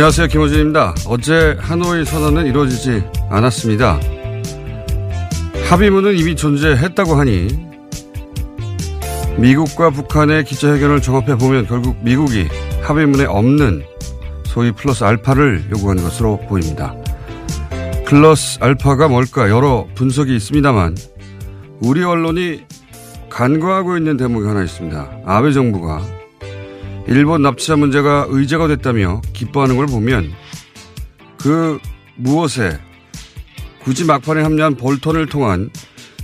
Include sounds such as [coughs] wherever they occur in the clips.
안녕하세요. 김호준입니다. 어제 하노이 선언은 이루어지지 않았습니다. 합의문은 이미 존재했다고 하니 미국과 북한의 기자회견을 종합해 보면 결국 미국이 합의문에 없는 소위 플러스 알파를 요구하는 것으로 보입니다. 플러스 알파가 뭘까 여러 분석이 있습니다만 우리 언론이 간과하고 있는 대목이 하나 있습니다. 아베 정부가 일본 납치자 문제가 의제가 됐다며 기뻐하는 걸 보면 그 무엇에 굳이 막판에 합류한 볼턴을 통한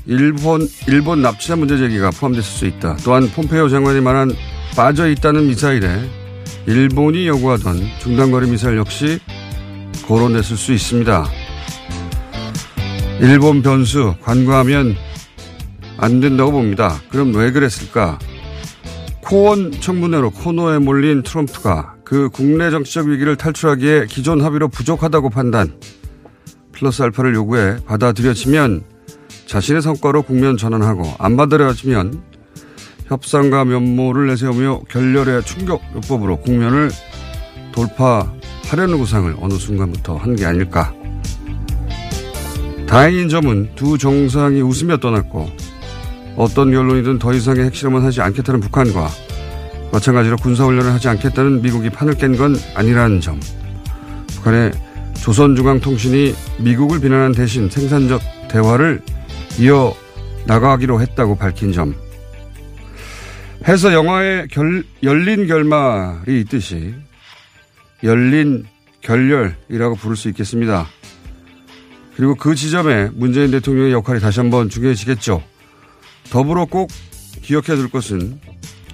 일본, 일본 납치자 문제 제기가 포함됐을 수 있다. 또한 폼페이오 장관이 말한 빠져 있다는 미사일에 일본이 요구하던 중단거리 미사일 역시 거론됐을 수 있습니다. 일본 변수 관과하면 안 된다고 봅니다. 그럼 왜 그랬을까? 코원 청문회로 코너에 몰린 트럼프가 그 국내 정치적 위기를 탈출하기에 기존 합의로 부족하다고 판단, 플러스 알파를 요구해 받아들여지면 자신의 성과로 국면 전환하고 안 받아들여지면 협상과 면모를 내세우며 결렬의 충격 요법으로 국면을 돌파하려는 구상을 어느 순간부터 한 게 아닐까. 다행인 점은 두 정상이 웃으며 떠났고 어떤 결론이든 더 이상의 핵실험은 하지 않겠다는 북한과 마찬가지로 군사훈련을 하지 않겠다는 미국이 판을 깬 건 아니라는 점. 북한의 조선중앙통신이 미국을 비난한 대신 생산적 대화를 이어 나가기로 했다고 밝힌 점. 해서 영화에 결, 열린 결말이 있듯이 열린 결렬이라고 부를 수 있겠습니다. 그리고 그 지점에 문재인 대통령의 역할이 다시 한번 중요해지겠죠. 더불어 꼭 기억해야 될 것은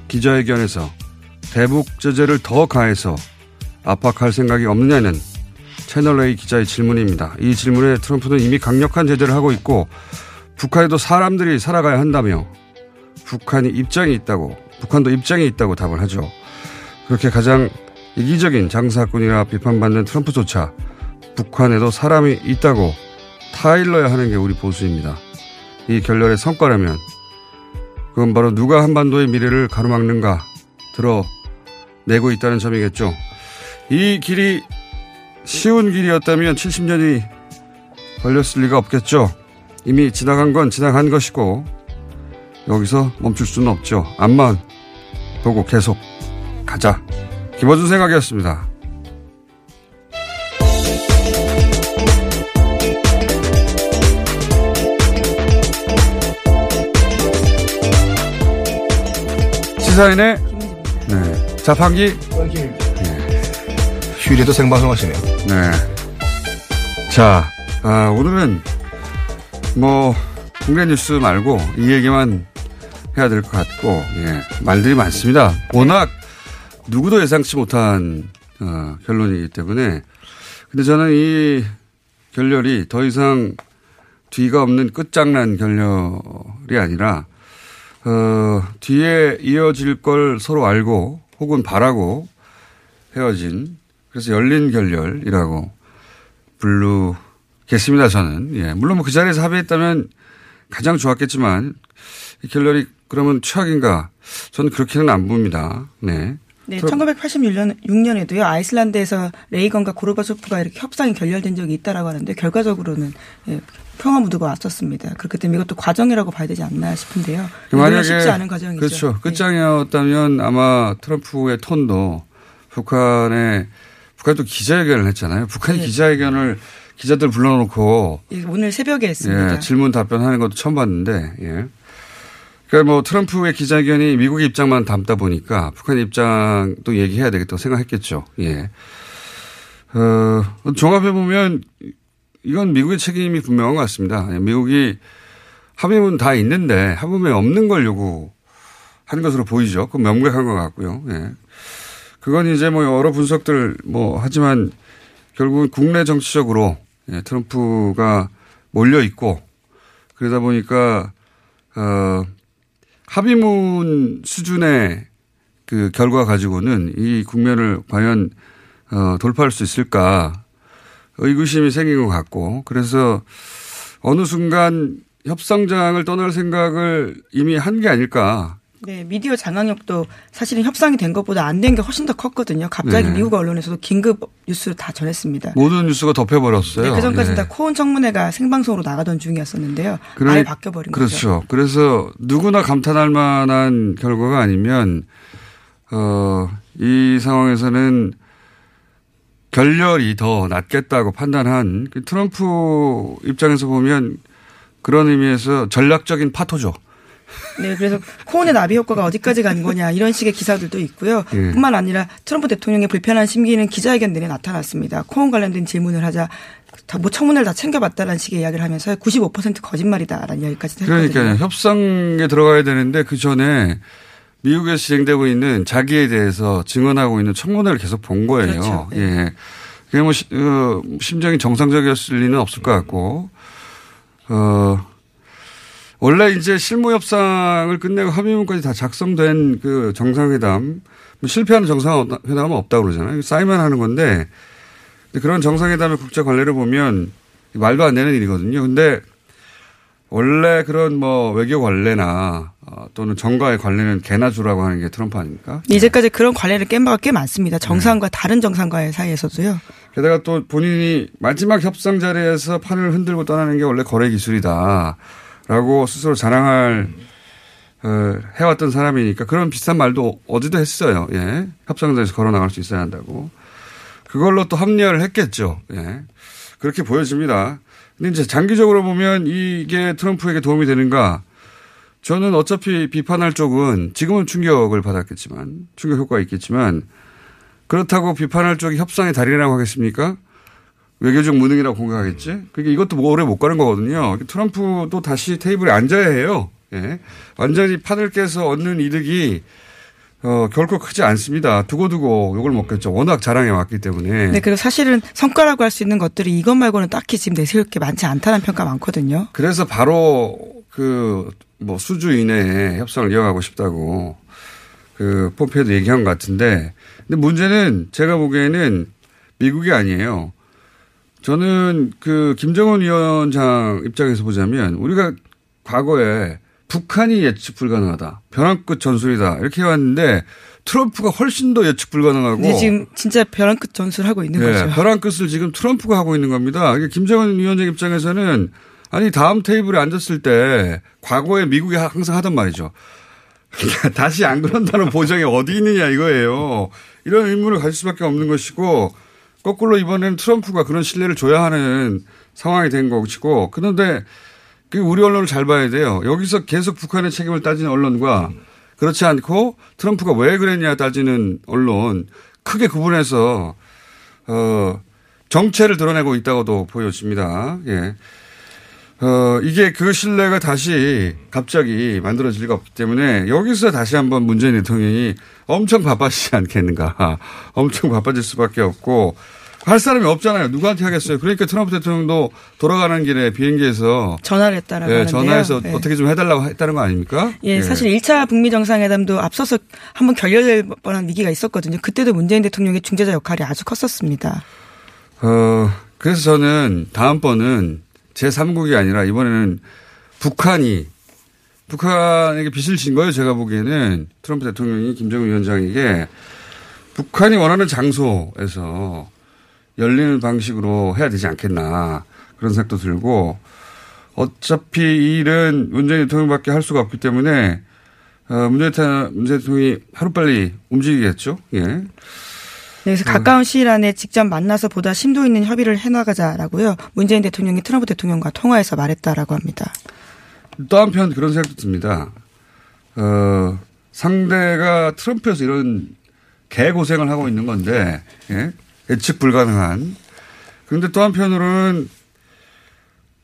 기자회견에서 대북 제재를 더 가해서 압박할 생각이 없느냐는 채널A 기자의 질문입니다. 이 질문에 트럼프는 이미 강력한 제재를 하고 있고 북한에도 사람들이 살아가야 한다며 북한이 입장이 있다고 북한도 입장이 있다고 답을 하죠. 그렇게 가장 이기적인 장사꾼이라 비판받는 트럼프조차 북한에도 사람이 있다고 타일러야 하는 게 우리 보수입니다. 이 결렬의 성과라면 그건 바로 누가 한반도의 미래를 가로막는가 드러내고 있다는 점이겠죠. 이 길이 쉬운 길이었다면 70년이 걸렸을 리가 없겠죠. 이미 지나간 건 지나간 것이고 여기서 멈출 수는 없죠. 앞만 보고 계속 가자. 김어준 생각이었습니다. 시사인의 네. 자판기 휴일에도 생방송 하시네요. 네. 자, 아, 오늘은 뭐 국내 뉴스 말고 이 얘기만 해야 될 것 같고 예, 말들이 많습니다. 워낙 누구도 예상치 못한 어, 결론이기 때문에 근데 저는 이 결렬이 더 이상 뒤가 없는 끝장난 결렬이 아니라 어, 뒤에 이어질 걸 서로 알고 혹은 바라고 헤어진 그래서 열린 결렬이라고 부르겠습니다. 저는 예 물론 뭐 그 자리에서 합의했다면 가장 좋았겠지만 이 결렬이 그러면 최악인가? 저는 그렇게는 안 봅니다. 네. 네, 1986년 6년에도요 아이슬란드에서 레이건과 고르바초프가 이렇게 협상이 결렬된 적이 있다라고 하는데 결과적으로는 예, 평화 무드가 왔었습니다. 그렇기 때문에 이것도 과정이라고 봐야 되지 않나 싶은데요. 만약에 쉽지 않은 과정이죠. 그렇죠. 끝장이었다면 네. 아마 트럼프의 톤도 북한의 북한도 기자회견을 했잖아요. 북한이 네. 기자회견을 기자들 불러놓고 예, 오늘 새벽에 했습니다. 예, 질문 답변하는 것도 처음 봤는데 예. 그러니까 뭐 트럼프의 기자회견이 미국의 입장만 담다 보니까 북한 입장도 얘기해야 되겠다고 생각했겠죠. 예. 어, 종합해 보면 이건 미국의 책임이 분명한 것 같습니다. 예, 미국이 합의문 다 있는데 합의문에 없는 걸 요구하는 것으로 보이죠. 그 명백한 것 같고요. 예. 그건 이제 뭐 여러 분석들 뭐 하지만 결국은 국내 정치적으로 예, 트럼프가 몰려 있고 그러다 보니까 어 합의문 수준의 그 결과 가지고는 이 국면을 과연 어, 돌파할 수 있을까 의구심이 생긴 것 같고 그래서 어느 순간 협상장을 떠날 생각을 이미 한 게 아닐까 네, 미디어 장악력도 사실은 협상이 된 것보다 안 된 게 훨씬 더 컸거든요. 갑자기 네. 미국 언론에서도 긴급 뉴스를 다 전했습니다. 모든 뉴스가 덮여버렸어요. 네, 그 전까지는 예. 다 코온 청문회가 생방송으로 나가던 중이었었는데요. 그러니, 아예 바뀌어버린 그렇죠. 거죠. 그렇죠. 그래서 누구나 감탄할 만한 결과가 아니면 어, 이 상황에서는 결렬이 더 낫겠다고 판단한 그 트럼프 입장에서 보면 그런 의미에서 전략적인 파토죠. 네, 그래서 코온의 나비 효과가 어디까지 간 거냐 이런 식의 기사들도 있고요. 예. 뿐만 아니라 트럼프 대통령의 불편한 심기는 기자회견 내에 나타났습니다. 코온 관련된 질문을 하자 뭐 청문회를 다 챙겨봤다라는 식의 이야기를 하면서 95% 거짓말이다라는 이야기까지 했거든요. 그러니까 협상에 들어가야 되는데 그 전에 미국에서 진행되고 있는 자기에 대해서 증언하고 있는 청문회를 계속 본 거예요. 그렇죠. 네. 예. 그게 뭐 어, 심정이 정상적이었을 리는 없을 것 같고 어 원래 이제 실무 협상을 끝내고 합의문까지 다 작성된 그 정상회담 뭐 실패하는 정상회담은 없다고 그러잖아요. 쌓이만 하는 건데 그런 정상회담의 국제 관례를 보면 말도 안 되는 일이거든요. 근데 원래 그런 뭐 외교 관례나 어, 또는 정가의 관례는 개나 주라고 하는 게 트럼프 아닙니까? 이제까지 그런 관례를 깬 바가 꽤 많습니다. 정상과 네. 다른 정상과의 사이에서도요. 게다가 또 본인이 마지막 협상 자리에서 판을 흔들고 떠나는 게 원래 거래 기술이다. 라고 스스로 자랑할 어, 해왔던 사람이니까 그런 비슷한 말도 어제도 했어요. 예. 협상장에서 걸어 나갈 수 있어야 한다고. 그걸로 또 합리화를 했겠죠. 예. 그렇게 보여집니다. 근데 이제 장기적으로 보면 이게 트럼프에게 도움이 되는가? 저는 어차피 비판할 쪽은 지금은 충격을 받았겠지만 충격 효과가 있겠지만 그렇다고 비판할 쪽이 협상의 달인이라고 하겠습니까? 외교적 무능이라고 공격하겠지? 그러니까 이것도 뭐 오래 못 가는 거거든요. 트럼프도 다시 테이블에 앉아야 해요. 예. 완전히 판을 깨서 얻는 이득이 어, 결코 크지 않습니다. 두고두고 욕을 먹겠죠. 워낙 자랑해 왔기 때문에. 네, 그리고 사실은 성과라고 할 수 있는 것들이 이것 말고는 딱히 지금 내세울 게 많지 않다는 평가 많거든요. 그래서 바로 그 뭐 수주 이내에 협상을 이어가고 싶다고 그 폼페이도 얘기한 것 같은데 근데 문제는 제가 보기에는 미국이 아니에요. 저는 그 김정은 위원장 입장에서 보자면 우리가 과거에 북한이 예측 불가능하다. 벼랑 끝 전술이다. 이렇게 해왔는데 트럼프가 훨씬 더 예측 불가능하고. 네, 지금 진짜 벼랑 끝 전술 하고 있는 네, 거죠. 벼랑 끝을 지금 트럼프가 하고 있는 겁니다. 그러니까 김정은 위원장 입장에서는 아니 다음 테이블에 앉았을 때 과거에 미국이 항상 하던 말이죠. [laughs] 다시 안 그런다는 보장이 어디 있느냐 이거예요. 이런 의문을 가질 수밖에 없는 것이고 거꾸로 이번에는 트럼프가 그런 신뢰를 줘야 하는 상황이 된 것이고 그런데 그 우리 언론을 잘 봐야 돼요. 여기서 계속 북한의 책임을 따지는 언론과 그렇지 않고 트럼프가 왜 그랬냐 따지는 언론 크게 구분해서 어 정체를 드러내고 있다고도 보여집니다. 예. 어, 이게 그 신뢰가 다시 갑자기 만들어질 리가 없기 때문에 여기서 다시 한번 문재인 대통령이 엄청 바빠지지 않겠는가. [laughs] 엄청 바빠질 수밖에 없고 할 사람이 없잖아요. 누구한테 하겠어요. 그러니까 트럼프 대통령도 돌아가는 길에 비행기에서 전화를 했다라고 네, 전화해서 네. 어떻게 좀 해달라고 했다는 거 아닙니까? 예, 네. 사실 1차 북미 정상회담도 앞서서 한번 결렬될 뻔한 위기가 있었거든요. 그때도 문재인 대통령의 중재자 역할이 아주 컸었습니다. 어, 그래서 저는 다음번은 제3국이 아니라 이번에는 북한이 북한에게 빚을 진 거예요. 제가 보기에는 트럼프 대통령이 김정은 위원장에게 북한이 원하는 장소에서 열리는 방식으로 해야 되지 않겠나 그런 생각도 들고 어차피 이 일은 문재인 대통령밖에 할 수가 없기 때문에 어, 문재인, 문재인 대통령이 하루빨리 움직이겠죠. 예. 네, 그래서 가까운 시일 안에 직접 만나서 보다 심도 있는 협의를 해나가자라고요. 문재인 대통령이 트럼프 대통령과 통화해서 말했다라고 합니다. 또 한편 그런 생각도 듭니다. 어, 상대가 트럼프여서 이런 개고생을 하고 있는 건데, 예? 예측 불가능한. 그런데 또 한편으로는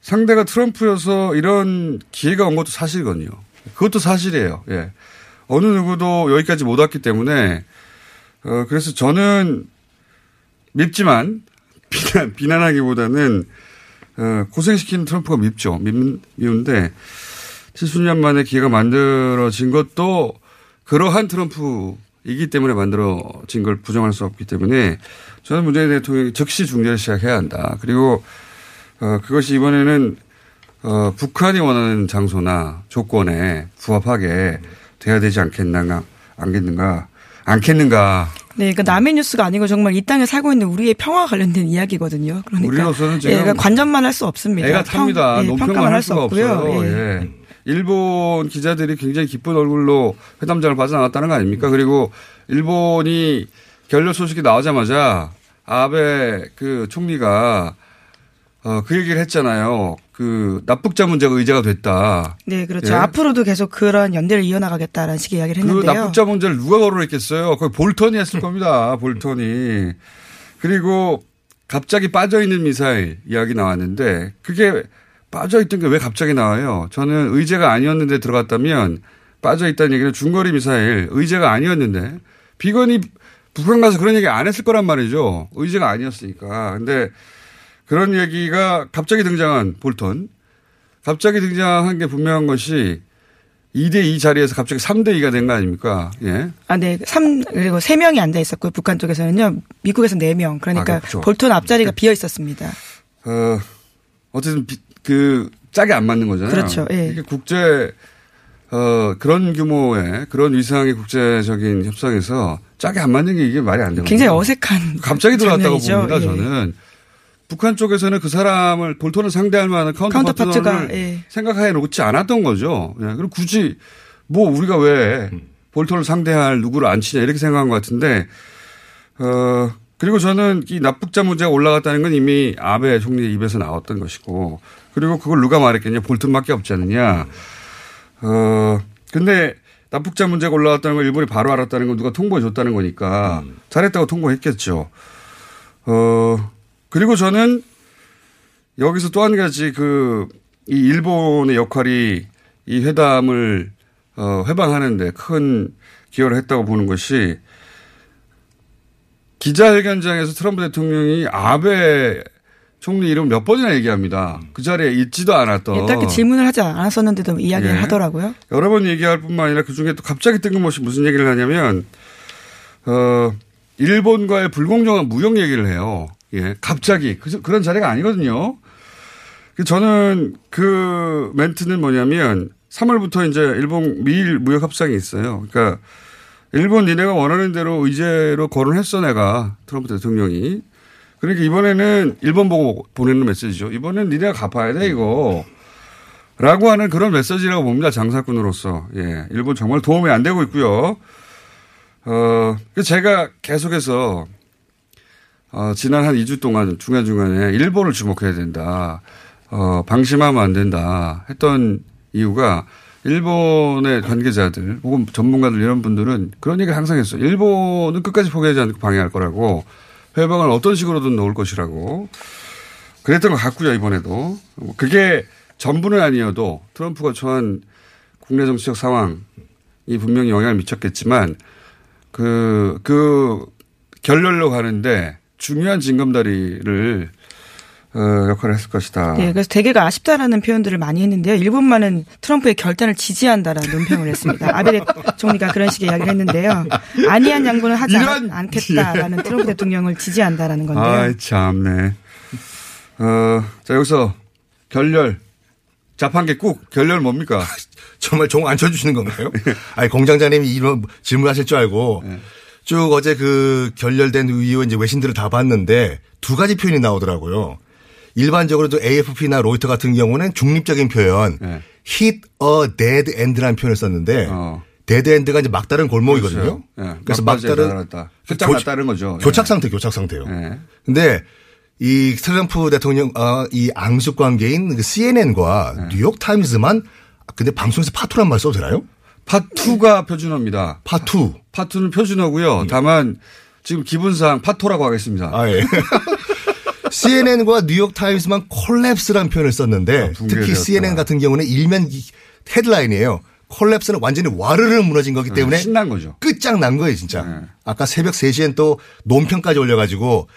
상대가 트럼프여서 이런 기회가 온 것도 사실이거든요. 그것도 사실이에요. 예. 어느 누구도 여기까지 못 왔기 때문에, 어, 그래서 저는 밉지만, 비난, 비난하기보다는, 어, 고생시킨 트럼프가 밉죠. 밉, 미운데, 70년 만에 기회가 만들어진 것도 그러한 트럼프이기 때문에 만들어진 걸 부정할 수 없기 때문에 저는 문재인 대통령이 즉시 중재를 시작해야 한다. 그리고 어, 그것이 이번에는 어, 북한이 원하는 장소나 조건에 부합하게 돼야 되지 않겠는가, 않겠는가, 않겠는가. 네, 그러니까 남의 뉴스가 아니고 정말 이 땅에 살고 있는 우리의 평화 관련된 이야기거든요. 그러니까 우리로서는 지금 예, 그러니까 관전만 할 수 없습니다. 애가 탑니다. 평, 예, 논평만 할 수가 없고요. 예. 예. 일본 기자들이 굉장히 기쁜 얼굴로 회담장을 빠져나갔다는 거 아닙니까? 그리고 일본이 결렬 소식이 나오자마자 아베 그 총리가 어, 그 얘기를 했잖아요. 그 납북자 문제가 의제가 됐다. 네, 그렇죠. 예? 앞으로도 계속 그런 연대를 이어나가겠다라는 식의 이야기를 그 했는데요. 그 납북자 문제를 누가 거론했겠어요? 거의 볼턴이 했을 겁니다. 볼턴이. 그리고 갑자기 빠져 있는 미사일 이야기 나왔는데 그게 빠져 있던 게 왜 갑자기 나와요? 저는 의제가 아니었는데 들어갔다면 빠져 있다는 얘기는 중거리 미사일 의제가 아니었는데 비건이 북한 가서 그런 얘기 안 했을 거란 말이죠. 의제가 아니었으니까. 근데 그런 얘기가 갑자기 등장한 볼턴. 갑자기 등장한 게 분명한 것이 2대2 자리에서 갑자기 3대2가 된 거 아닙니까? 예. 아, 네. 3, 그리고 3명이 앉아 있었고요. 북한 쪽에서는요. 미국에서 4명. 그러니까 아, 그렇죠. 볼턴 앞자리가 비어 있었습니다. 어, 어쨌든 비, 그 짝이 안 맞는 거잖아요. 그렇죠. 예. 이게 국제 어 그런 규모의 그런 위상의 국제적인 협상에서 짝이 안 맞는 게 이게 말이 안 되거든요. 굉장히 어색한 갑자기 들어왔다고 봅니다. 예. 저는 북한 쪽에서는 그 사람을 볼턴을 상대할 만한 counter partner를 예. 생각해 놓지 않았던 거죠. 예. 그리고 굳이 뭐 우리가 왜 볼턴을 상대할 누구를 앉히냐 이렇게 생각한 것 같은데 어 그리고 저는 이 납북자 문제가 올라갔다는 건 이미 아베 총리 입에서 나왔던 것이고 그리고 그걸 누가 말했겠냐 볼튼밖에 없지 않느냐. 어 근데 납북자 문제가 올라갔다는 걸 일본이 바로 알았다는 건 누가 통보해 줬다는 거니까 음. 잘했다고 통보했겠죠. 어 그리고 저는 여기서 또 한 가지 그 이 일본의 역할이 이 회담을 어 회방하는데 큰 기여를 했다고 보는 것이 기자회견장에서 트럼프 대통령이 아베 총리 이름 몇 번이나 얘기합니다. 그 자리에 있지도 않았던. 예, 딱히 질문을 하지 않았었는데도 이야기를 예. 하더라고요. 여러 번 얘기할 뿐만 아니라 그 중에 또 갑자기 뜬금없이 무슨 얘기를 하냐면, 어, 일본과의 불공정한 무역 얘기를 해요. 예, 갑자기. 그, 그런 자리가 아니거든요. 그 저는 그 멘트는 뭐냐면 3월부터 이제 일본 미일 무역 협상이 있어요. 그러니까 일본 니네가 원하는 대로 의제로 거론했어 내가 트럼프 대통령이. 그러니까 이번에는 일본 보고 보내는 메시지죠. 이번엔 니네가 갚아야 돼 이거. 라고 하는 그런 메시지라고 봅니다. 장사꾼으로서. 예. 일본 정말 도움이 안 되고 있고요. 어, 제가 계속해서 어, 지난 한 2주 동안 중간중간에 일본을 주목해야 된다. 어, 방심하면 안 된다. 했던 이유가 일본의 관계자들 혹은 전문가들 이런 분들은 그런 얘기를 항상 했어요. 일본은 끝까지 포기하지 않고 방해할 거라고 회방을 어떤 식으로든 놓을 것이라고 그랬던 것 같고요 이번에도 그게 전부는 아니어도 트럼프가 처한 국내 정치적 상황이 분명히 영향을 미쳤겠지만 그, 그 결렬로 가는데 중요한 징검다리를 어, 역할을 했을 것이다. 네, 그래서 대개가 아쉽다라는 표현들을 많이 했는데요. 일본만은 트럼프의 결단을 지지한다라는 논평을 했습니다. 아베 총리가 그런 식의 이야기를 했는데요. 아니한 양보는 하지 이런... 않겠다라는 트럼프 대통령을 지지한다라는 건데요. 아, 참네. 어, 자 여기서 결렬 자판기 꾹 결렬 뭡니까? [laughs] 정말 종 안 쳐주시는 건가요? 아니 공장장님이 이런 질문하실 줄 알고. 네. 쭉 어제 그 결렬된 이후 이제 외신들을 다 봤는데 두 가지 표현이 나오더라고요. 일반적으로 도 AFP나 로이터 같은 경우는 중립적인 표현, 네. hit a dead end라는 표현을 썼는데 어. dead end가 이제 막다른 골목이거든요. 그렇죠. 예. 그래서 막다른. 끝장 났다는 거죠. 교착 예. 상태, 교착 상태요. 예. 근데 이 트럼프 대통령 어, 이 앙숙 관계인 그 CNN과 네. 뉴욕 타임즈만 근데 방송에서 파토란 말 써도 되나요? 파투가 표준어입니다. 파투. 파투는 표준어고요. 다만 지금 기분상 파토라고 하겠습니다. 아 예. [laughs] CNN과 뉴욕 타임스만 콜랩스라는 표현을 썼는데 특히 붕괴되었다. CNN 같은 경우는 일면 이 헤드라인이에요. 콜랩스는 완전히 와르르 무너진 거기 때문에 네, 신난 거죠. 끝장난 거예요, 진짜. 네. 아까 새벽 3시엔 또 논평까지 올려가지고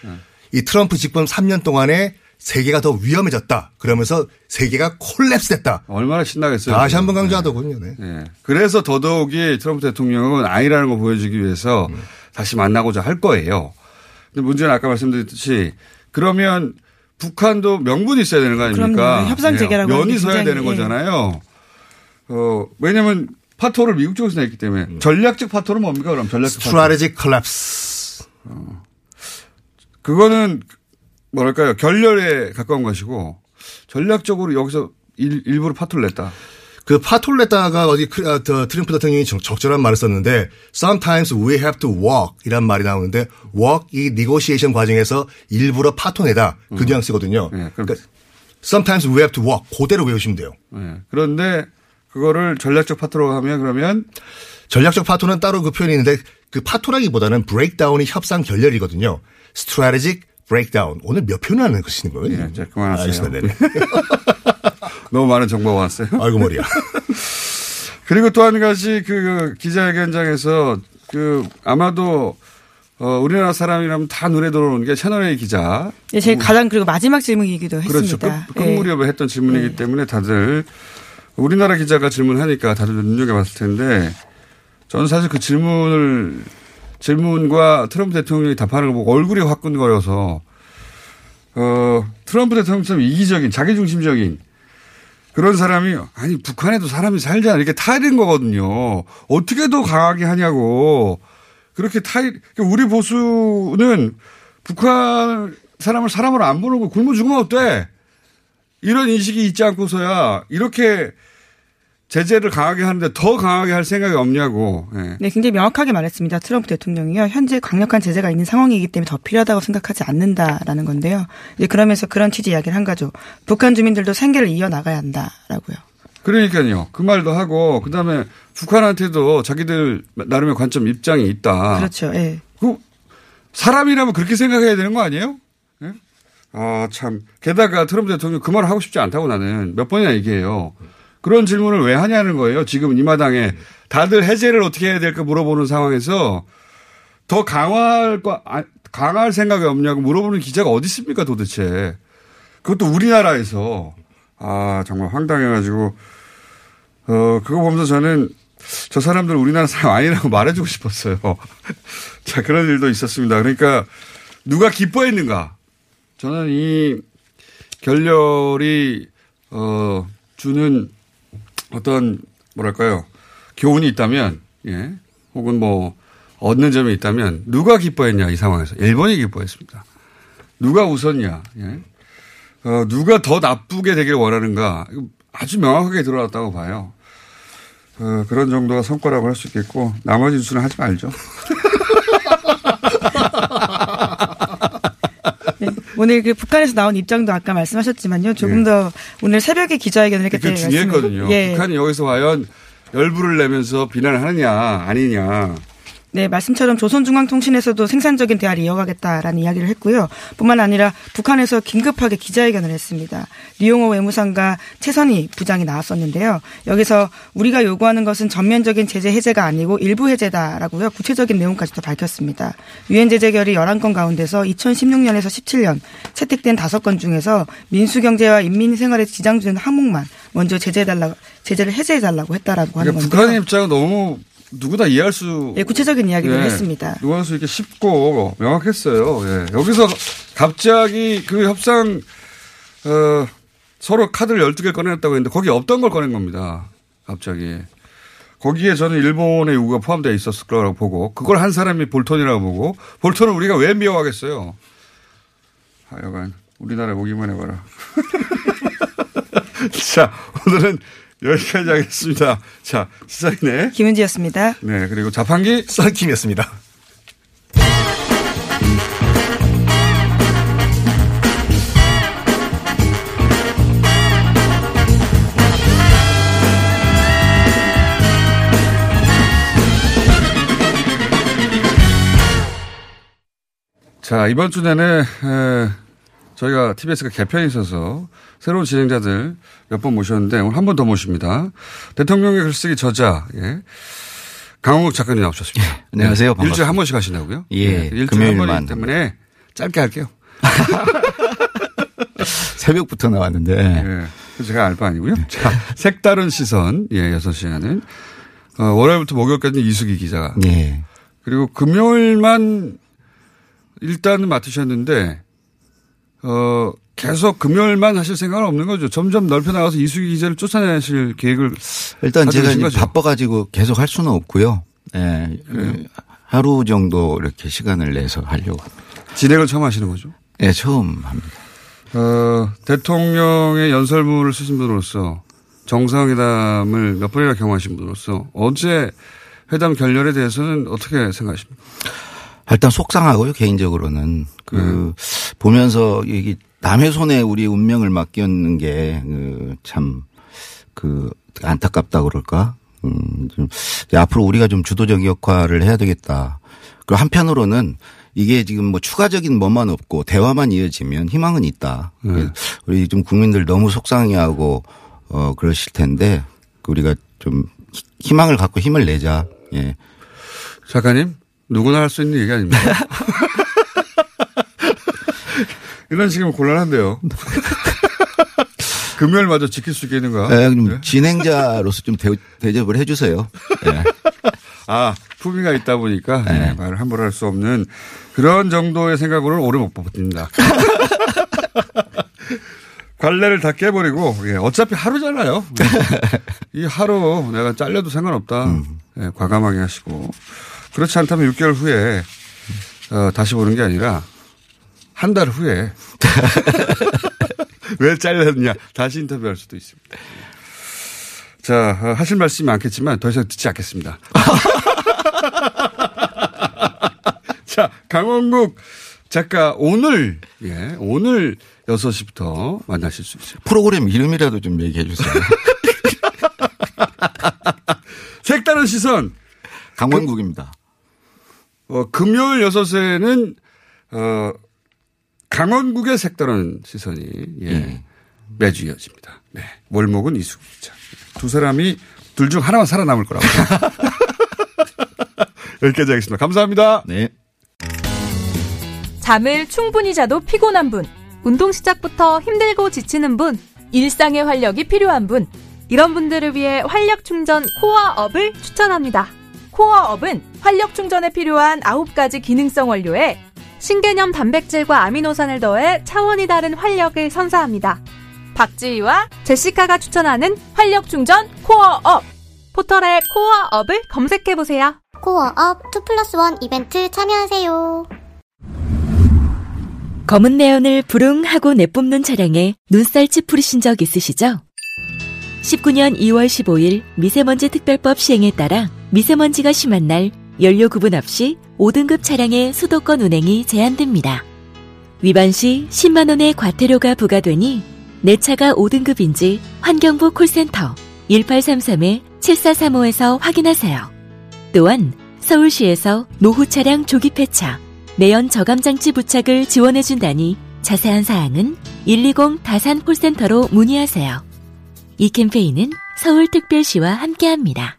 이 트럼프 집권 3년 동안에 세계가 더 위험해졌다. 그러면서 세계가 콜랩스됐다. 얼마나 신나겠어요. 다시 지금. 한번 강조하더군요. 네. 예. 그래서 더더욱이 트럼프 대통령은 아니라는 걸 보여주기 위해서 음. 다시 만나고자 할 거예요. 근데 문제는 아까 말씀드렸듯이 그러면 북한도 명분이 있어야 되는 거 아닙니까? 협상 재개라고 하는 면이 게 서야 되는 예. 거잖아요. 어, 왜냐면 파토를 미국 쪽에서 냈기 때문에 음. 전략적 파토는 뭡니까 그럼 전략적 파토. 스트라테지 콜랩스. 그거는 뭐랄까요 결렬에 가까운 것이고 전략적으로 여기서 일, 일부러 파토를 냈다. 그 파톨레타가 어디 크- 아, 저 트럼프 대통령이 적- 적절한 말을 썼는데 sometimes we have to walk 이란 말이 나오는데 walk 이 negotiation 과정에서 일부러 파토 내다 그 뉘앙스거든요. 네, 그러니까 sometimes we have to walk 그대로 외우시면 돼요. 예. 그런데 그거를 전략적 파토라고 하면 그러면 전략적 파토는 따로 그 표현이 있는데 그 파토라기보다는 breakdown이 협상 결렬이거든요. strategic breakdown. 오늘 몇 표나 하는 것이는 거예요? 예, 자, 그만하세요. 알겠습니다. 네네. [laughs] 너무 많은 정보가 왔어요. 아이고 머리야. [laughs] 그리고 또 한 가지 그 기자회견장에서 그 아마도 어 우리나라 사람이라면 다 눈에 들어오는 게 채널A 기자. 예, 제 가장 그리고 마지막 질문이기도 그렇죠. 했습니다. 끝, 예. 끝무렵에 했던 질문이기 때문에 다들 우리나라 기자가 질문하니까 다들 눈여겨봤을 텐데 저는 사실 그 질문을 질문과 트럼프 대통령이 답하는 걸 보고 얼굴이 화끈거려서 어 트럼프 대통령처럼 이기적인 자기중심적인 그런 사람이 아니 북한에도 사람이 살지 않으니까 타이른 거거든요. 어떻게 더 강하게 하냐고 그렇게 타이 우리 보수는 북한 사람을 사람으로 안 보는 거 굶어 죽으면 어때? 이런 인식이 있지 않고서야 이렇게 제재를 강하게 하는데 더 강하게 할 생각이 없냐고. 예. 네, 굉장히 명확하게 말했습니다. 트럼프 대통령이요. 현재 강력한 제재가 있는 상황이기 때문에 더 필요하다고 생각하지 않는다라는 건데요. 이제 그러면서 그런 취지 이야기를 한 거죠. 북한 주민들도 생계를 이어나가야 한다라고요. 그러니까요. 그 말도 하고 그다음에 북한한테도 자기들 나름의 관점 입장이 있다. 그렇죠. 예. 그 사람이라면 그렇게 생각해야 되는 거 아니에요? 예? 아, 참. 게다가 트럼프 대통령 그 말을 하고 싶지 않다고 나는 몇 번이나 얘기해요. 그런 질문을 왜 하냐는 거예요. 지금 이 마당에 다들 해제를 어떻게 해야 될까 물어보는 상황에서 더 강화할 거, 아, 강화할 생각이 없냐고 물어보는 기자가 어디 있습니까 도대체. 그것도 우리나라에서. 아, 정말 황당해가지고, 어, 그거 보면서 저는 저 사람들 우리나라 사람 아니라고 [laughs] 말해주고 싶었어요. [laughs] 자, 그런 일도 있었습니다. 그러니까 누가 기뻐했는가? 저는 이 결렬이, 어, 주는 어떤, 뭐랄까요. 교훈이 있다면, 예. 혹은 뭐, 얻는 점이 있다면 누가 기뻐했냐, 이 상황에서. 일본이 기뻐했습니다. 누가 웃었냐, 예. 어, 누가 더 나쁘게 되길 원하는가. 아주 명확하게 드러났다고 봐요. 어, 그런 정도가 성과라고 할 수 있겠고 나머지 뉴스는 하지 말죠. [laughs] 오늘 그 북한에서 나온 입장도 아까 말씀하셨지만요. 조금 예. 더 오늘 새벽에 기자회견을 했기 그게 때문에 중요했거든요. 예. 북한이 여기서 과연 열불을 내면서 비난을 하느냐 아니냐. 네, 말씀처럼 조선중앙통신에서도 생산적인 대화를 이어가겠다라는 이야기를 했고요. 뿐만 아니라 북한에서 긴급하게 기자회견을 했습니다. 리용호 외무상과 최선희 부장이 나왔었는데요. 여기서 우리가 요구하는 것은 전면적인 제재 해제가 아니고 일부 해제다라고요. 구체적인 내용까지도 밝혔습니다. 유엔 제재 결의 11건 가운데서 2016년에서 17년 채택된 5건 중에서 민수경제와 인민생활에 지장 주는 항목만 먼저 제재해달라, 제재를 해제해달라고 했다라고 하는 그러니까 건데요. 북한의 입장은 너무 누구나 이해할 수. 예, 구체적인 이야기를 예, 했습니다. 누구나 수 이렇게 쉽고 명확했어요. 예. 여기서 갑자기 그 협상 어, 서로 카드를 12개 꺼냈다고 했는데 거기 없던 걸 꺼낸 겁니다. 갑자기. 거기에 저는 일본의 요구가 포함되어 있었을 거라고 보고 그걸 한 사람이 볼턴이라고 보고 볼턴을 우리가 왜 미워하겠어요. 하여간 우리나라에 오기만 해봐라. [laughs] 자 오늘은 여기까지 하겠습니다. 자 시사인의 김은지였습니다. 네 그리고 자판기 썬킴이었습니다. 자, 이번 주 내내, 에, 저희가 TBS가 개편이 있어서 새로운 진행자들 몇 번 모셨는데 오늘 한 번 더 모십니다. 대통령의 글쓰기 저자, 예. 강홍욱 작가님 나오셨습니다. 예, 안녕하세요. 네, 반갑습니다. 일주일에 한 번씩 하신다고요? 예, 네, 일주일에 한 번이기 때문에 짧게 할게요. [laughs] 새벽부터 나왔는데. 예. 그래서 제가 알 바 아니고요. 자, 색다른 시선, 예, 6시간은. 어, 월요일부터 목요일까지는 이수기 기자가. 예. 그리고 금요일만 일단은 맡으셨는데, 어, 계속 금요일만 하실 생각은 없는 거죠. 점점 넓혀 나가서 이수기 기자를 쫓아내실 계획을. 일단 제가 이제. 바빠가지고 계속 할 수는 없고요. 예. 그 하루 정도 이렇게 시간을 내서 하려고 합니다. 진행을 처음 하시는 거죠. 예, 처음 합니다. 어, 대통령의 연설문을 쓰신 분으로서 정상회담을 몇 번이나 경험하신 분으로서 어제 회담 결렬에 대해서는 어떻게 생각하십니까? 일단 속상하고요, 개인적으로는. 그, 보면서 이게 남의 손에 우리 운명을 맡겼는 게, 그, 참, 그, 안타깝다 그럴까? 음, 좀, 앞으로 우리가 좀 주도적 역할을 해야 되겠다. 그리고 한편으로는 이게 지금 뭐 추가적인 뭐만 없고 대화만 이어지면 희망은 있다. 그래서 우리 좀 국민들 너무 속상해하고 어, 그러실 텐데 우리가 좀 희망을 갖고 힘을 내자. 예. 작가님, 누구나 할 수 있는 얘기 아닙니다. [laughs] 이런 식이면 곤란한데요. [laughs] 금요일마저 지킬 수 있겠는가? 예, 좀 네? 진행자로서 좀 대, 대접을 해 주세요. 예. 아, 품위가 있다 보니까 네. 네, 말을 함부로 할 수 없는 그런 정도의 생각으로는 오래 못 버팁니다. [laughs] 관례를 다 깨버리고 예, 어차피 하루잖아요. 예. 이 하루 내가 잘려도 상관없다. 예, 과감하게 하시고 그렇지 않다면 6개월 후에 어, 다시 보는 게 아니라 한 달 후에 [laughs] 왜 잘렸냐 다시 인터뷰할 수도 있습니다. 자 어, 하실 말씀이 많겠지만 더 이상 듣지 않겠습니다. [laughs] 자 강원국 작가 오늘 예 오늘 6시부터 만나실 수 있어요. 프로그램 이름이라도 좀 얘기해 주세요. [laughs] 색다른 시선 강원국입니다. 어, 금요일 6시에는 어, 강원국의 색다른 시선이 예, 예. 매주 이어집니다. 네. 월목은 이수기 기자. 두 사람이 둘 중 하나만 살아남을 거라고. [laughs] 여기까지 하겠습니다. 감사합니다. 네. 잠을 충분히 자도 피곤한 분, 운동 시작부터 힘들고 지치는 분, 일상의 활력이 필요한 분, 이런 분들을 위해 활력 충전 코어업을 추천합니다. 코어업은 활력 충전에 필요한 9가지 기능성 원료에 신개념 단백질과 아미노산을 더해 차원이 다른 활력을 선사합니다. 박지희와 제시카가 추천하는 활력 충전 코어업. 포털에 코어업을 검색해보세요. 코어업 2 플러스 1 이벤트 참여하세요. 검은 내연을 부릉하고 내뿜는 차량에 눈살집 부리신 적 있으시죠? 19년 2월 15일 미세먼지 특별법 시행에 따라 미세먼지가 심한 날 연료 구분 없이 5등급 차량의 수도권 운행이 제한됩니다. 위반 시 10만원의 과태료가 부과되니 내 차가 5등급인지 환경부 콜센터 1833-7435에서 확인하세요. 또한 서울시에서 노후 차량 조기 폐차, 매연 저감장치 부착을 지원해준다니 자세한 사항은 120 다산 콜센터로 문의하세요. 이 캠페인은 서울특별시와 함께합니다.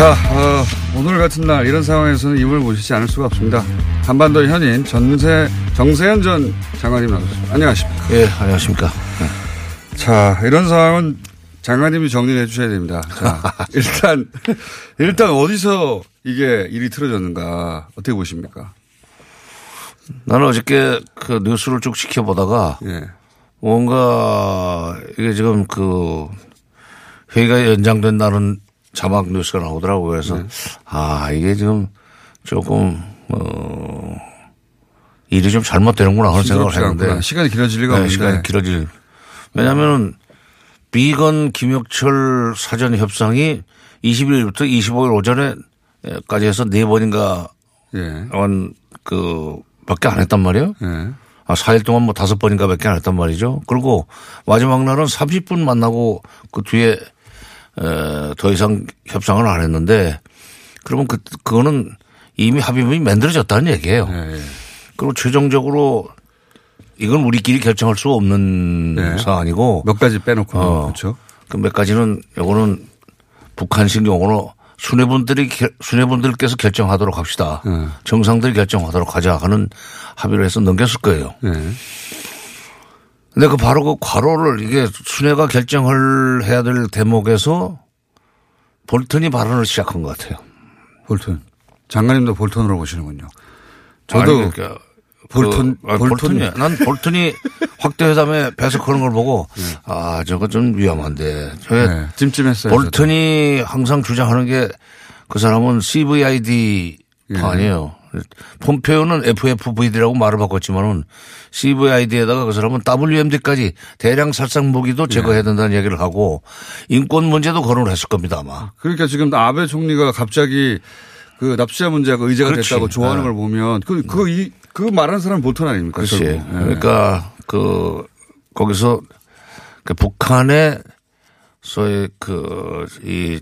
자, 어, 오늘 같은 날 이런 상황에서는 이분을 모시지 않을 수가 없습니다. 한반도 현인 전세 정세현 전 장관님 나오셨습니다. 안녕하십니까? 예, 안녕하십니까. 자, 이런 상황은 장관님이 정리해 주셔야 됩니다. 자, [laughs] 일단 일단 어디서 이게 일이 틀어졌는가 어떻게 보십니까? 나는 어저께 그 뉴스를 쭉 지켜보다가 예. 뭔가 이게 지금 그 회의가 연장된다는 자막 뉴스가 나오더라고요. 그래서 네. 아 이게 지금 조금 어 일이 좀 잘못되는구나 그런 생각을 했는데 않구나. 시간이 길어질 리가 네, 없는데. 시간이 길어질 왜냐하면은 비건 김혁철 사전 협상이 21일부터 25일 오전에까지 해서 네 번인가 예. 한그 밖에 안 했단 말이에요. 예. 아, 4일 동안 뭐 다섯 번인가 밖에 안 했단 말이죠. 그리고 마지막 날은 30분 만나고 그 뒤에 에, 더 이상 협상을 안 했는데 그러면 그, 그거는 이미 합의문이 만들어졌다는 얘기예요. 예. 그리고 최종적으로 이건 우리끼리 결정할 수 없는 네. 사안이고 몇 가지 빼놓고 어. 그렇죠. 그 몇 가지는 요거는 북한식 용어로 수뇌분들이 결- 수뇌분들께서 결정하도록 합시다. 네. 정상들이 결정하도록 하자 하는 합의를 해서 넘겼을 거예요. 예. 근데 그 바로 그 과로를 이게 순회가 결정을 해야 될 대목에서 볼턴이 발언을 시작한 것 같아요. 볼턴. 장관님도 볼턴으로 보시는군요. 저도 아니, 그러니까 볼턴, 그, 아, 볼턴. 볼턴이 난 볼턴이 [laughs] 확대 회담에 배석하는 걸 보고 아 저거 좀 위험한데 저게 네, 찜찜했어요. 볼턴이 항상 주장하는 게 그 사람은 CVID 예. 아니에요. 폼페오는 FFVD라고 말을 바꿨지만은 CVID에다가 그 사람은 WMD까지 대량 살상 무기도 예. 제거해야 된다는 얘기를 하고 인권 문제도 거론을 했을 겁니다 아마. 그러니까 지금 아베 총리가 갑자기 그 납치자 문제가 의제가 그렇지. 됐다고 좋아하는 네. 걸 보면 그, 그, 이, 그 말하는 사람은 볼턴 아닙니까? 그렇지. 예. 그러니까 그 거기서 그 북한의 소위 그 이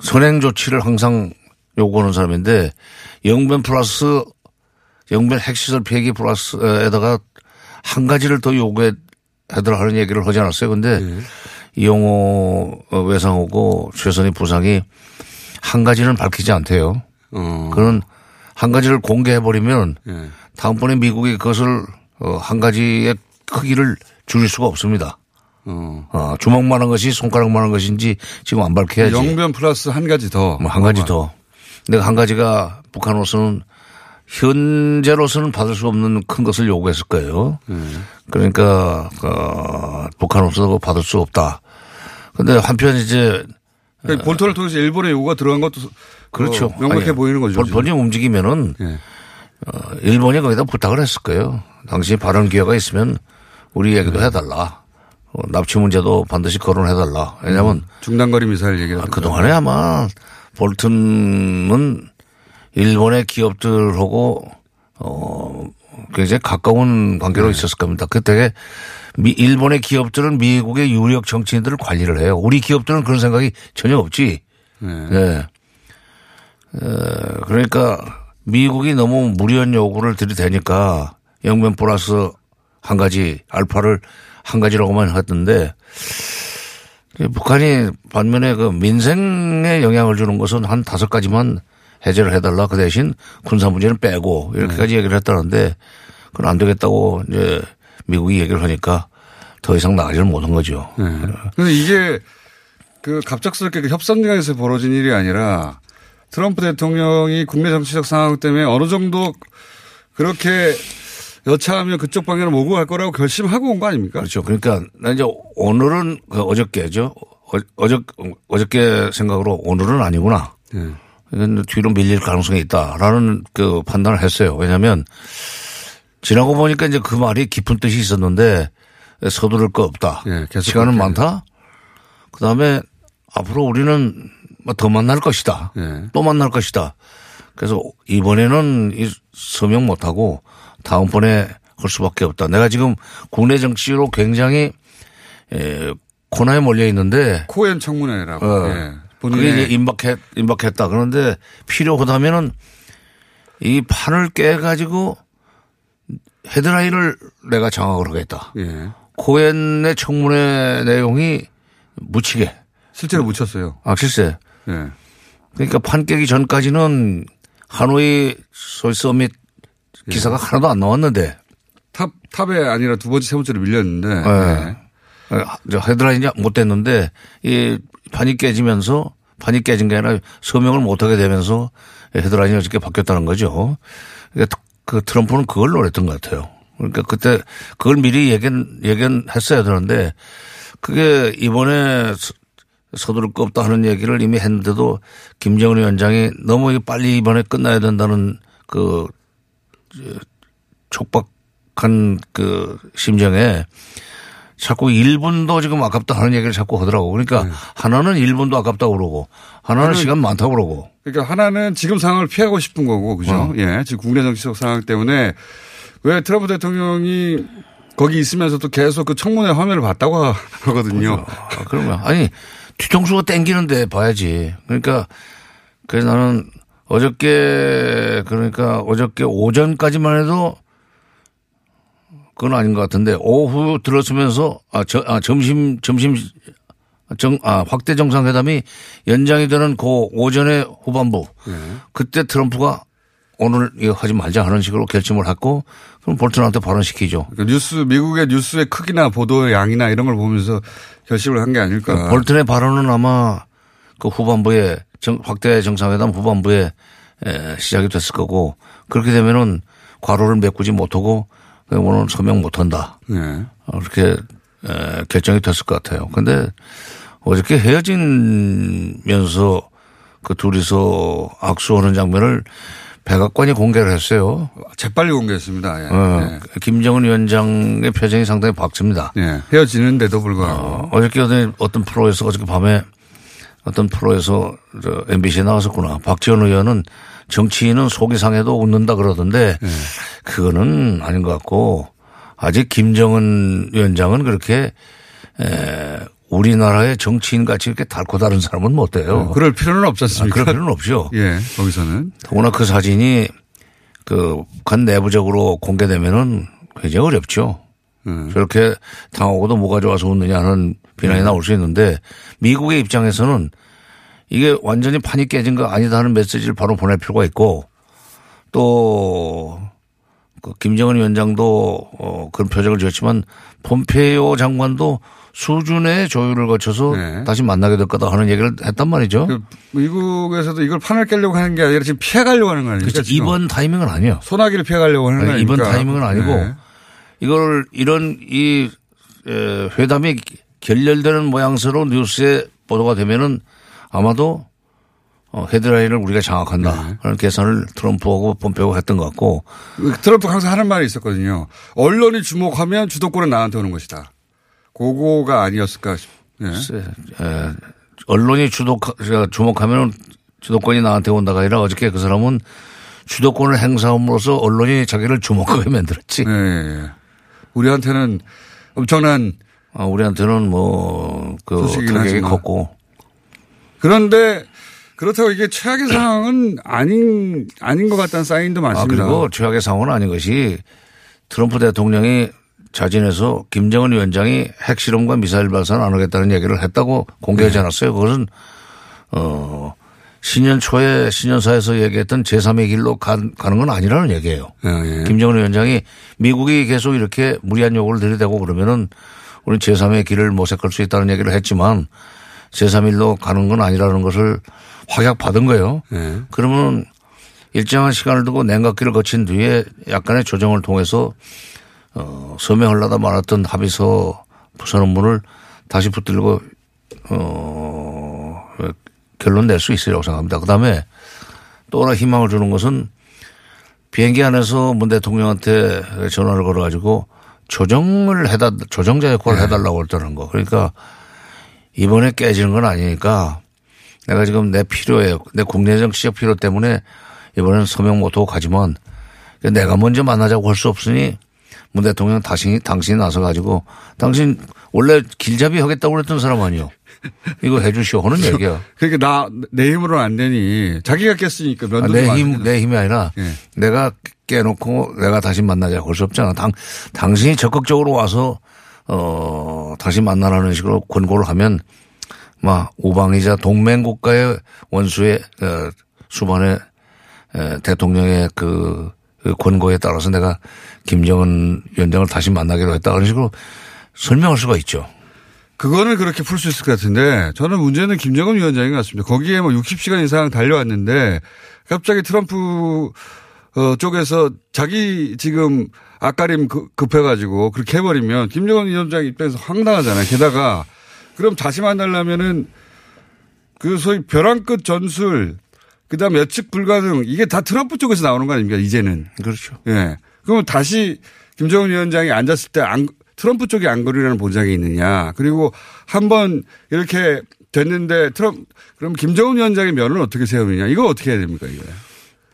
선행 조치를 항상 요구하는 사람인데 영변 플러스 영변 핵시설 폐기 플러스에다가 한 가지를 더 요구해 하더라 하는 얘기를 하지 않았어요. 근데 네. 이용호 외상호고 최선희 부상이 한 가지는 밝히지 않대요. 어. 그는 한 가지를 공개해 버리면 예. 다음번에 미국이 그것을 어, 한 가지의 크기를 줄일 수가 없습니다. 어. 어, 주먹만한 것이 손가락만한 것인지 지금 안 밝혀야지. 영변 플러스 한 가지 더. 뭐 한 가지 더. 근데 한 가지가 북한으로서는 현재로서는 받을 수 없는 큰 것을 요구했을 거예요. 그러니까 어, 북한으로서 받을 수 없다. 근데 한편 이제 그러니까 볼턴을 통해서 일본의 요구가 들어간 것도 그렇죠. 어, 명백해 아니, 보이는 거죠. 볼- 본인이 움직이면은 예. 어, 일본이 거기다 부탁을 했을 거예요. 당시 발언 기회가 있으면 우리 얘기도 네. 해달라. 어, 납치 문제도 반드시 거론해달라. 왜냐하면 중단거리 미사일 얘기를 아, 그동안에 아마 볼튼은 일본의 기업들하고 어 굉장히 가까운 관계로 네. 있었을 겁니다. 그 되게 미, 일본의 기업들은 미국의 유력 정치인들을 관리를 해요. 우리 기업들은 그런 생각이 전혀 없지. 네. 네. 어, 그러니까 미국이 너무 무리한 요구를 들이대니까 영변 플러스 한 가지 알파를 한 가지라고만 했던데 북한이 반면에 그 민생에 영향을 주는 것은 한 다섯 가지만 해제를 해달라 그 대신 군사 문제는 빼고 이렇게까지 얘기를 했다는데 그건 안 되겠다고 이제 미국이 얘기를 하니까 더 이상 나가지를 못한 거죠. 네. 근데 이게 그 갑작스럽게 그 협상장에서 벌어진 일이 아니라 트럼프 대통령이 국내 정치적 상황 때문에 어느 정도 그렇게 여차하면 그쪽 방향으로 몰고 갈 거라고 결심하고 온 거 아닙니까? 그렇죠. 그러니까 나 이제 오늘은 그 어저께죠. 어, 어저 어저께 생각으로 오늘은 아니구나. 네. 이건 뒤로 밀릴 가능성이 있다라는 그 판단을 했어요. 왜냐하면 지나고 보니까 이제 그 말이 깊은 뜻이 있었는데 서두를 거 없다. 예, 계속 시간은. 많다. 그 다음에 앞으로 우리는 뭐더 만날 것이다. 예. 또 만날 것이다. 그래서 이번에는 이 서명 못하고 다음번에 할 수밖에 없다. 내가 지금 국내 정치로 굉장히 에, 코너에 몰려 있는데 코엔 청문회라고. 어. 예. 그게 본인의 이제 임박했, 임박했다. 그런데 필요하다면은 이 판을 깨 가지고 헤드라인을 내가 장악을 하겠다. 예. 코엔의 청문회 내용이 묻히게. 실제로 묻혔어요. 아, 글쎄. 예. 그러니까 판 깨기 전까지는 하노이 소위 summit 기사가 하나도 안 나왔는데. top, top이 아니라 두 번째, 세 번째로 밀렸는데. 예. 저 헤드라인이 못 됐는데 이 판이 깨지면서 판이 깨진 게 아니라 서명을 못 하게 되면서 헤드라인이 어저께 바뀌었다는 거죠. 그러니까 그 트럼프는 그걸 노렸던 것 같아요. 그러니까 그때 그걸 미리 예견, 예견했어야 되는데 그게 이번에 서- 서두를 거 없다 하는 얘기를 이미 했는데도 김정은 위원장이 너무 빨리 이번에 끝나야 된다는 그 촉박한 그 심정에 자꾸 1분도 지금 아깝다 하는 얘기를 자꾸 하더라고. 그러니까 하나는 1분도 아깝다고 그러고 하나는 하나는- 시간 많다고 그러고. 그러니까 하나는 지금 상황을 피하고 싶은 거고, 그죠? 어. 예. 지금 국내 정치적 상황 때문에 왜 트럼프 대통령이 거기 있으면서도 계속 그 청문회 화면을 봤다고 [laughs] 하거든요. 아, 그러면 아니 뒤통수가 땡기는데 봐야지. 그러니까 그래서 나는 어저께 그러니까 어저께 오전까지만 해도 그건 아닌 것 같은데 오후 들었으면서 아, 저, 아 점심 점심 정, 아, 확대 정상회담이 연장이 되는 그 오전의 후반부 그때 트럼프가 오늘 이거 하지 말자 하는 식으로 결심을 했고 그럼 볼튼한테 발언시키죠. 그 뉴스, 미국의 뉴스의 크기나 보도의 양이나 이런 걸 보면서 결심을 한 게 아닐까. 볼튼의 발언은 아마 그 후반부에 정- 확대 정상회담 후반부에 에, 시작이 됐을 거고 그렇게 되면은 과로를 메꾸지 못하고 그냥 오늘 서명 못한다. 네. 어, 그렇게 에, 결정이 됐을 것 같아요. 근데 어저께 헤어지면서 그 둘이서 악수하는 장면을 백악관이 공개를 했어요. 재빨리 공개했습니다. 예. 어, 예. 김정은 위원장의 표정이 상당히 밝습니다. 예. 헤어지는데도 불구하고. 어, 어떤, 어떤 프로에서 어저께 밤에 어떤 프로에서 저 MBC에 나왔었구나. 박지원 의원은 정치인은 속이 상해도 웃는다 그러던데 네. 그거는 아닌 것 같고 아직 김정은 위원장은 그렇게 에, 우리나라의 정치인 같이 이렇게 달고 다른 사람은 못 돼요. 네, 그럴 필요는 없지 않습니까? 그럴 필요는 없죠. 예. 거기서는. 더구나 그 사진이 그 북한 내부적으로 공개되면은 굉장히 어렵죠. 음. 저렇게 당하고도 뭐가 좋아서 웃느냐 하는 비난이 나올 수 있는데 미국의 입장에서는 이게 완전히 판이 깨진 거 아니다 하는 메시지를 바로 보낼 필요가 있고 또 그 김정은 위원장도 어 그런 표정을 지었지만 폼페이오 장관도 수준의 조율을 거쳐서 네. 다시 만나게 될 거다 하는 얘기를 했단 말이죠. 그 미국에서도 이걸 판을 깨려고 하는 게 아니라 지금 피해가려고 하는 거 아닙니까? 그렇죠. 이번 타이밍은 아니에요. 소나기를 피해가려고 하는 거 아니, 이번? 타이밍은 아니고 네. 이걸 이런 이 에, 회담이 결렬되는 모양새로 뉴스에 보도가 되면은 아마도 어, 헤드라인을 우리가 장악한다. 네. 그런 계산을 트럼프하고 폼페오가 했던 것 같고 트럼프가 항상 하는 말이 있었거든요. 언론이 주목하면 주도권은 나한테 오는 것이다. 그거가 아니었을까 싶. 예. 에, 언론이 주독 주목하면 주도권이 나한테 온다가 아니라 어저께 그 사람은 주도권을 행사함으로써 언론이 자기를 주목하게 [laughs] 만들었지. 예, 예. 우리한테는 엄청난 아, 우리한테는 뭐그 소식이긴 타격이. 컸고 그런데 그렇다고 이게 최악의 상황은 아닌 아닌 것 같다는 사인도 아, 많습니다. 그리고 최악의 상황은 아닌 것이 트럼프 대통령이 자진해서 김정은 위원장이 핵실험과 미사일 발사는 안 하겠다는 얘기를 했다고 공개하지 네. 않았어요. 그것은 어 신년 초에 신년사에서 얘기했던 제3의 길로 가, 는건 아니라는 얘기예요. 예, 예. 김정은 위원장이 미국이 계속 이렇게 무리한 요구를 들이대고 그러면은 우리는 제3의 길을 모색할 수 있다는 얘기를 했지만 제3일로 가는 건 아니라는 것을 확약 받은 거예요. 네. 그러면 일정한 시간을 두고 냉각기를 거친 뒤에 약간의 조정을 통해서 어, 서명하려다 말았던 합의서 부서 논문을 다시 붙들고 어, 결론 낼 수 있으리라고 생각합니다. 그 다음에 또 하나 희망을 주는 것은 비행기 안에서 문 대통령한테 전화를 걸어가지고 조정을 해다, 조정자 역할을 네. 해달라고 했다는 거. 그러니까 이번에 깨지는 건 아니니까 내가 지금 내 필요에, 내 국내적 시적 필요 때문에 이번에는 서명 못하고 가지만 내가 먼저 만나자고 할 수 없으니 문 대통령 다시, 당신이 나서 가지고 당신 원래 길잡이 하겠다고 그랬던 사람 아니요. 이거 해 주시오 하는 얘기야. 그러니까 나, 내 힘으로는 안 되니 자기가 깼으니까 면도 아, 내 힘, 내 힘이 아니라 네. 내가 깨놓고 내가 다시 만나자 할 수 없잖아. 당, 당신이 적극적으로 와서 어, 다시 만나라는 식으로 권고를 하면 막 우방이자 동맹 국가의 원수의 어, 수반의 에, 대통령의 그, 그 권고에 따라서 내가 김정은 위원장을 다시 만나기로 했다 그런 식으로 설명할 수가 있죠. 그거는 그렇게 풀 수 있을 것 같은데 저는 문제는 김정은 위원장인 것 같습니다. 거기에 뭐 60시간 이상 달려왔는데 갑자기 트럼프 어 쪽에서 자기 지금 앞가림 급해가지고 그렇게 해버리면 김정은 위원장 입장에서 황당하잖아요. 게다가 그럼 다시 만나려면은 그 소위 벼랑 끝 전술 그다음 에 예측 불가능 이게 다 트럼프 쪽에서 나오는 거 아닙니까 이제는 그렇죠. 예. 그러면 다시 김정은 위원장이 앉았을 때 안, 트럼프 쪽이 안 거리라는 보장이 있느냐. 그리고 한번 이렇게 됐는데 트럼프 그럼 김정은 위원장의 면을 어떻게 세우느냐. 이거 어떻게 해야 됩니까 이거.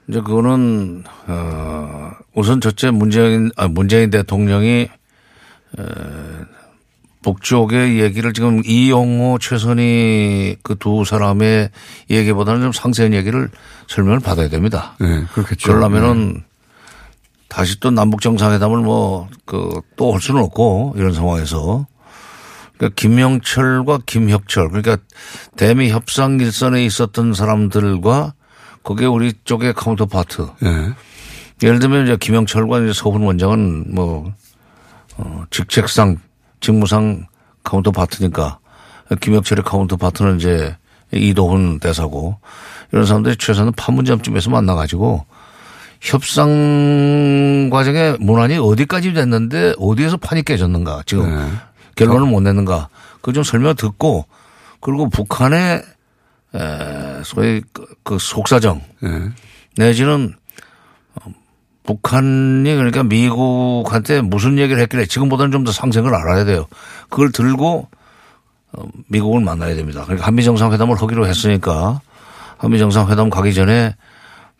이제 그거는 어 우선 첫째 문재인 아 문재인 대통령이 어 북쪽의 얘기를 지금 이용호 최선희 그 두 사람의 얘기보다는 좀 상세한 얘기를 설명을 받아야 됩니다. 네, 그렇겠죠. 그러려면은 네. 다시 또 남북 정상회담을 뭐 그 또 할 수는 없고 이런 상황에서 그러니까 김영철과 김혁철 그러니까 대미 협상 일선에 있었던 사람들과 거기에 우리 쪽의 counterpart. 네. 예를 들면 이제 김영철과 이제 서훈 원장은 뭐 어, 직책상 직무상 counterpart니까 김혁철의 counterpart는 이제 이도훈 대사고 이런 사람들이 최소한 판문점쯤에서 만나가지고 협상 과정의 문안이 어디까지 됐는데 어디에서 판이 깨졌는가 지금 네. 결론을 못 냈는가 그 좀 설명 듣고 그리고 북한의 에 소위 그, 그 속사정 네. 내지는 북한이 그러니까 미국한테 무슨 얘기를 했길래 지금보다는 좀 더 상생을 알아야 돼요. 그걸 들고 어, 미국을 만나야 됩니다. 그러니까 한미 정상회담을 하기로 했으니까 한미 정상회담 가기 전에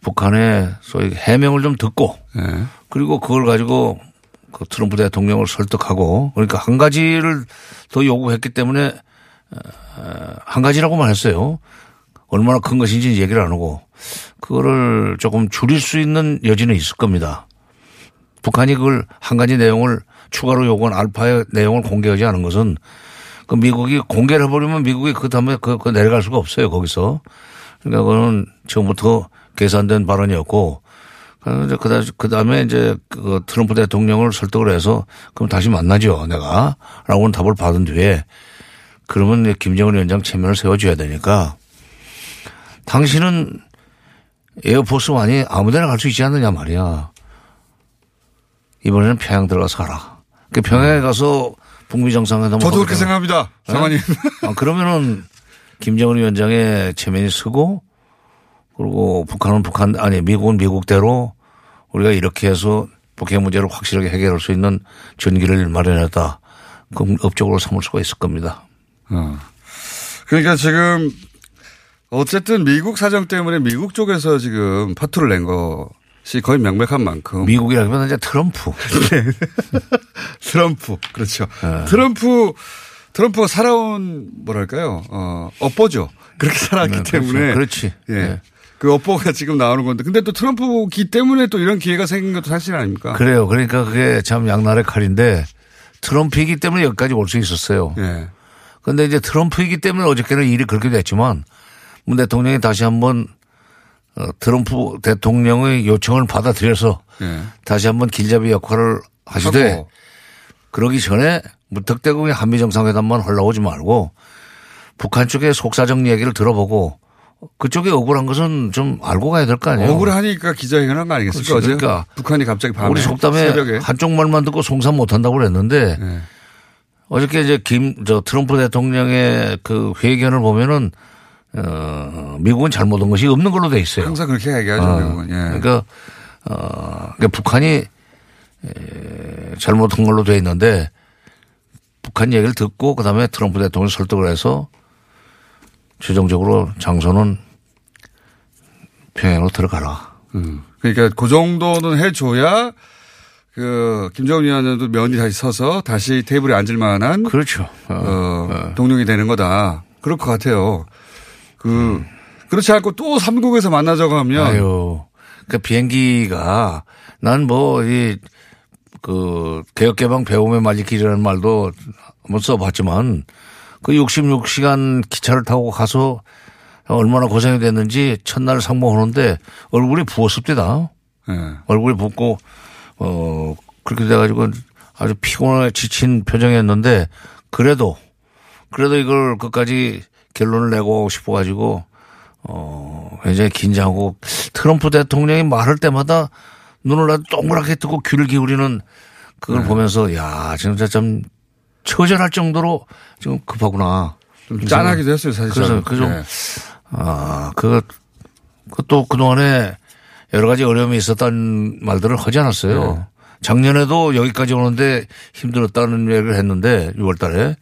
북한의 소위 해명을 좀 듣고 네. 그리고 그걸 가지고 그 트럼프 대통령을 설득하고 그러니까 한 가지를 더 요구했기 때문에 어, 한 가지라고만 했어요. 얼마나 큰 것인지 얘기를 안 하고 그거를 조금 줄일 수 있는 여지는 있을 겁니다. 북한이 그걸 한 가지 내용을 추가로 요구한 알파의 내용을 공개하지 않은 것은 그 미국이 공개를 해버리면 미국이 그 다음에 그, 그 내려갈 수가 없어요 거기서. 그러니까 그거는 처음부터 계산된 발언이었고 그 다음에 이제 그 트럼프 대통령을 설득을 해서 그럼 다시 만나죠 내가 라고는 답을 받은 뒤에 그러면 김정은 위원장 체면을 세워줘야 되니까 당신은 에어포스 완이 아무 데나 갈 수 있지 않느냐 말이야. 이번에는 평양 들어가서 가라. 그 평양에 가서 북미 정상회담 저도 그렇게 생각합니다. 장관님. 아, 그러면은 김정은 위원장의 체면이 쓰고 그리고 북한은 북한 아니 미국은 미국대로 우리가 이렇게 해서 북핵 문제를 확실하게 해결할 수 있는 전기를 마련했다. 그럼 업적으로 삼을 수가 있을 겁니다. 어. 그러니까 지금 어쨌든 미국 사정 때문에 미국 쪽에서 지금 파투를 낸 것이 거의 명백한 만큼. 미국이라면 이제 트럼프. 네. [laughs] 트럼프. 그렇죠. 네. 트럼프, 트럼프가 살아온 뭐랄까요. 어, 업보죠. 그렇게 살았기 네, 그렇죠. 때문에. 그렇지. 예. 네. 그 업보가 [laughs] 지금 나오는 건데. 근데 또 트럼프기 때문에 또 이런 기회가 생긴 것도 사실 아닙니까? 그래요. 그러니까 그게 참 양날의 칼인데 트럼프이기 때문에 여기까지 올 수 있었어요. 예. 근데 이제 트럼프이기 때문에 어저께는 일이 그렇게 됐지만 문 대통령이 다시 한번 어, 트럼프 대통령의 요청을 받아들여서 네. 다시 한번 길잡이 역할을 하시되 하고. 그러기 전에 무턱대고 한미 정상회담만 흘러오지 말고 북한 쪽의 속사정 얘기를 들어보고 그쪽이 억울한 것은 좀 알고 가야 될 거 아니에요. 억울하니까 기자회견 한 거 아니겠습니까? 그렇지. 어제 그러니까 북한이 갑자기 밤에 우리 속담에 새벽에 한쪽 말만 듣고 송산 못 한다고 그랬는데 네. 어저께 이제 김, 저 트럼프 대통령의 그 회견을 보면은 어, 미국은 잘못한 것이 없는 걸로 돼 있어요. 항상 그렇게 얘기하죠. 어, 미국은. 예. 그러니까, 어, 그러니까 북한이 에, 잘못한 걸로 돼 있는데 북한 얘기를 듣고 그다음에 트럼프 대통령 설득을 해서 최종적으로 장소는 평양으로 들어가라. 음. 그러니까 그 정도는 해줘야 그 김정은 위원장도 면이 다시 서서 다시 테이블에 앉을 만한 그렇죠. 어, 동력이 되는 거다. 그럴 것 같아요. 그 그렇지 않고 또 삼국에서 만나자고 하면 아유, 그 비행기가 난 뭐 이 그 개혁개방 배움의 말리길이라는 말도 한번 써봤지만 그 66시간 기차를 타고 가서 얼마나 고생이 됐는지 첫날 상봉하는데 얼굴이 부었습니다. 예. 얼굴이 붓고 어 그렇게 돼가지고 아주 피곤해 지친 표정이었는데 그래도 그래도 이걸 끝까지 결론을 내고 싶어가지고 어 굉장히 긴장하고 트럼프 대통령이 말할 때마다 눈을 아주 동그랗게 뜨고 귀를 기울이는 그걸 네. 보면서 야 진짜 좀 처절할 정도로 좀 급하구나. 좀 짠하기도 했어요, 사실. 그래서 그좀 네. 아, 그, 그또 그동안에 여러 가지 어려움이 있었다는 말들을 하지 않았어요. 네. 작년에도 여기까지 오는데 힘들었다는 얘기를 했는데 6월 달에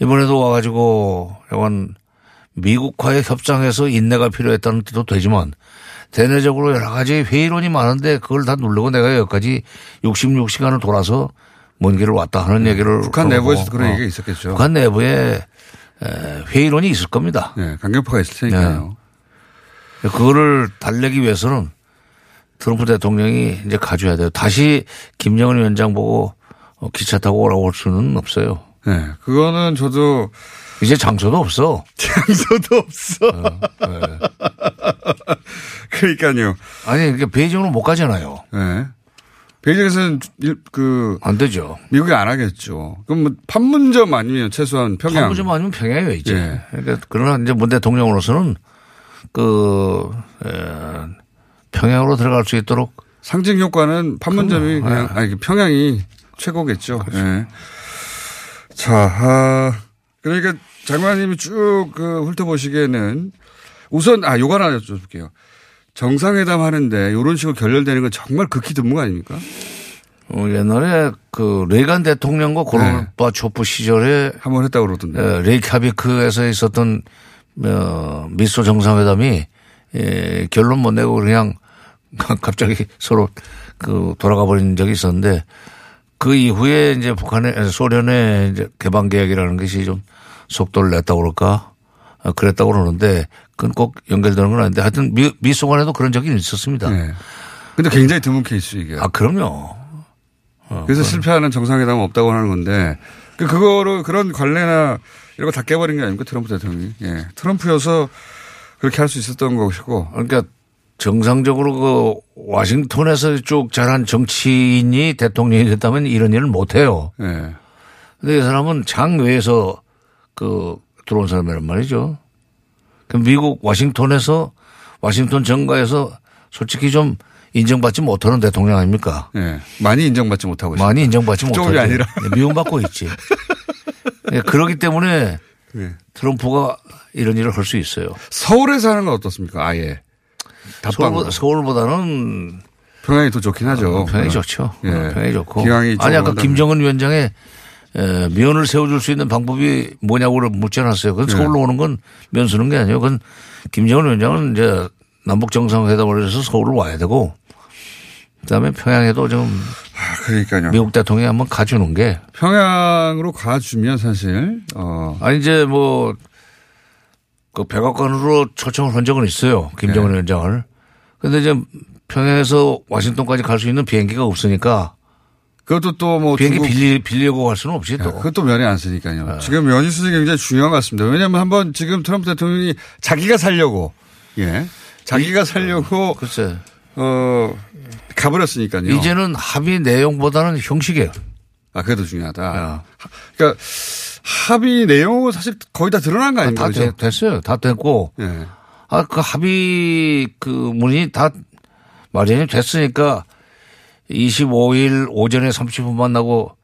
이번에도 와가지고 약간 미국과의 협상에서 인내가 필요했다는 뜻도 되지만 대내적으로 여러 가지 회의론이 많은데 그걸 다 누르고 내가 여기까지 66시간을 돌아서 먼 길을 왔다 하는 얘기를 네. 북한 하고, 내부에서도 그런 어, 얘기가 있었겠죠. 북한 내부에 에, 회의론이 있을 겁니다. 네, 강경파가 있을 테니까요. 그거를 달래기 위해서는 트럼프 대통령이 이제 가져야 돼요. 다시 김정은 위원장 보고 어, 기차 타고 오라고 할 수는 없어요. 네, 그거는 저도 이제 장소도 없어. [laughs] 장소도 없어. [laughs] 그러니까요. 아니, 그러니까 베이징으로 못 가잖아요. 네. 베이징에서는 일- 그안 되죠. 미국이 안 하겠죠. 그럼 뭐 판문점 아니면 최소한 평양. 판문점 아니면 평양에 있지. 예. 그러니까 그러나 이제 문 대통령으로서는 그 에, 평양으로 들어갈 수 있도록 상징 효과는 판문점이. 그냥 네. 아니 평양이 최고겠죠. 예. 자, 아, 그러니까 장관님이 쭉 그 훑어보시기에는 우선 아 요거 하나 여쭤볼게요. 정상회담 하는데 이런 식으로 결렬되는 건 정말 극히 드문 거 아닙니까? 어, 옛날에 그 레이간 대통령과 고르바초프 시절에 한 번 했다고 그러던데. 에, 레이캬비크에서 있었던 어, 미소 정상회담이 에, 결론 못 내고 그냥 [laughs] 갑자기 서로 그 돌아가 버린 적이 있었는데 그 이후에 이제 북한의 소련의 이제 개방 계획이라는 것이 좀 속도를 냈다고 그럴까 어, 그랬다고 그러는데 그건 꼭 연결되는 건 아닌데 하여튼 미, 미소 간에도 그런 적이 있었습니다. 네. 근데 굉장히 드문 케이스 이게. 아 그럼요. 그래서 실패하는 정상회담은 없다고 하는 건데 그 그거로 그런 관례나 이런 거 다 깨버린 게 아닙니까 트럼프 대통령이. 예. 트럼프여서 그렇게 할 수 있었던 것이고. 그러니까 정상적으로 그 와싱턴에서 쭉 자란 정치인이 대통령이 됐다면 이런 일을 못 해요. 예. 근데 이 사람은 장외에서 그 들어온 사람이란 말이죠. 그 미국 와싱턴에서 와싱턴 정가에서 솔직히 좀 인정받지 못하는 대통령 아닙니까? 예. 많이 인정받지 못하고 있어요. 많이 인정받지. 그쪽이 아니라. 네, 미움받고 있지. 네, 그러기 때문에 예. 트럼프가 이런 일을 할 수 있어요. 서울에서 하는 건 어떻습니까? 아예. 서울보다, 서울보다는 평양이 더 좋긴 하죠. 어, 평양이 어. 좋죠. 예. 어, 평양이 좋고. 아니 아까 김정은 위원장의 에, 면을 세워줄 수 있는 방법이 뭐냐고 묻지 않았어요. 그건 예. 서울로 오는 건 면 쓰는 게 아니에요. 그건 김정은 위원장은 이제 남북 정상회담을 해서 서울을 와야 되고 그다음에 평양에도 좀 아, 그러니까요. 미국 대통령이 한번 가주는 게 평양으로 가주면 사실 어 아니 이제 뭐 그 백악관으로 초청을 한 적은 있어요. 김정은 네. 위원장을. 근데 이제 평양에서 와싱턴까지 갈 수 있는 비행기가 없으니까 그것도 또뭐 비행기 빌리, 빌리고 갈 수는 없지 또. 네. 그것도 면이 안 쓰니까요. 지금 면이 수준이 굉장히 중요한 것 같습니다. 왜냐하면 한번 지금 트럼프 대통령이 자기가 살려고 예 자기가 살려고 글쎄 어 가버렸으니까요. 이제는 합의 내용보다는 형식이에요. 아, 더 중요하다. 그러니까 합의 내용은 사실 거의 다 드러난 거 아닙니까? 다 되- 됐어요. 다 됐고. 예. 아, 그 합의 그 문이 다 마련이 됐으니까 25일 오전에 30분 만나고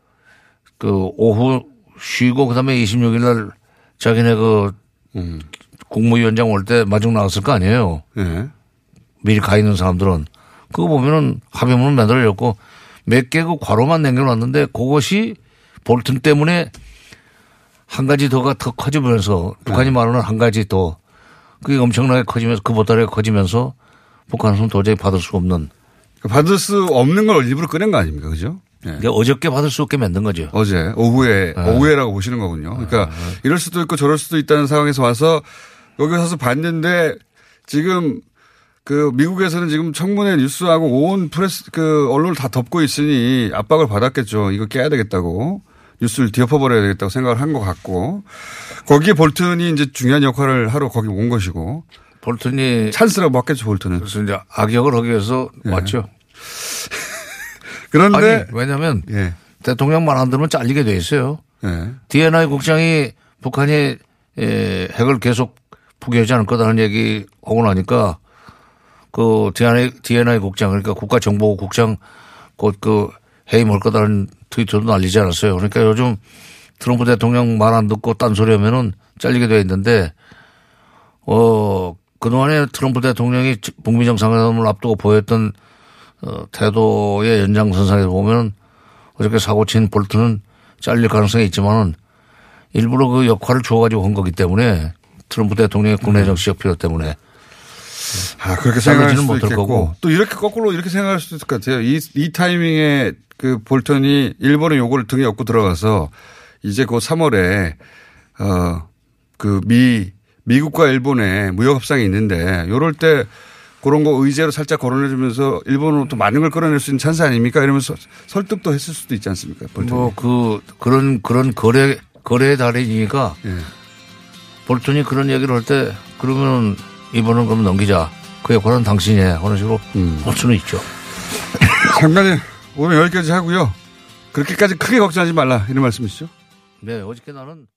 그 오후 쉬고 그다음에 26일 날 자기네 그 국무위원장 올 때 마중 나왔을 거 아니에요. 예. 미리 가 있는 사람들은 그거 보면은 합의문을 만들어졌고 몇 개그 괄호만 남겨놨는데 그것이 볼튼 때문에 한 가지 더가 더 커지면서 북한이 말하는 한 가지 더 그게 엄청나게 커지면서 그 보따리가 커지면서 북한은 도저히 받을 수 없는 받을 수 없는 걸 일부러 꺼낸 거 아닙니까? 그죠? 예. 그러니까 어저께 받을 수 없게 만든 거죠. 어제 오후에 오후에라고 보시는 거군요. 그러니까 이럴 수도 있고 저럴 수도 있다는 상황에서 와서 여기 와서 봤는데 지금 그 미국에서는 지금 청문회 뉴스하고 온 프레스 그 언론을 다 덮고 있으니 압박을 받았겠죠. 이거 깨야 되겠다고 뉴스를 뒤엎어버려야 되겠다고 생각을 한 것 같고 거기에 볼튼이 이제 중요한 역할을 하러 거기 온 것이고 볼튼이 찬스라고 봤겠죠 볼튼은. 그래서 이제 악역을 하기 위해서 왔죠. [laughs] 그런데 왜냐하면 예. 대통령 말 안 들으면 잘리게 돼 있어요. 예. DNI 국장이 북한이 에, 핵을 계속 포기하지 않을 거다는 얘기 하고 나니까 그 DNI, DNI 국장 그러니까 국가정보국장 곧 그 해임할 거다는 트위터도 날리지 않았어요. 그러니까 요즘 트럼프 대통령 말 안 듣고 딴소리 하면은 잘리게 돼 있는데 어 그동안에 트럼프 대통령이 북미 정상회담을 앞두고 보였던 어, 태도의 연장선상에서 보면 어저께 사고 친 볼트는 잘릴 가능성이 있지만은 일부러 그 역할을 줘가지고 한 거기 때문에 트럼프 대통령의 국내 정치 역표 때문에 아, 그렇게 생각할 수도 못할 있겠고 거고. 또 이렇게 거꾸로 이렇게 생각할 수도 있을 것 같아요. 이, 이 타이밍에 그 볼턴이 일본의 요구를 등에 업고 들어가서 이제 곧 3월에 어, 그 미, 미국과 일본의 무역 협상이 있는데 요럴 때 그런 거 의제로 살짝 거론해주면서 일본으로 또 많은 걸 끌어낼 수 있는 찬스 아닙니까? 이러면서 설득도 했을 수도 있지 않습니까? 볼턴이. 뭐 그 그런 그런 거래 거래의 달인이니까 예. 볼턴이 그런 얘기를 할 때 그러면 이번은 그럼 넘기자 그 역할은 당신이 해 하는 식으로 음. 할 수는 있죠. [coughs] 장관님 오늘 여기까지 하고요. 그렇게까지 크게 걱정하지 말라 이런 말씀이시죠? 네 어저께 나는 그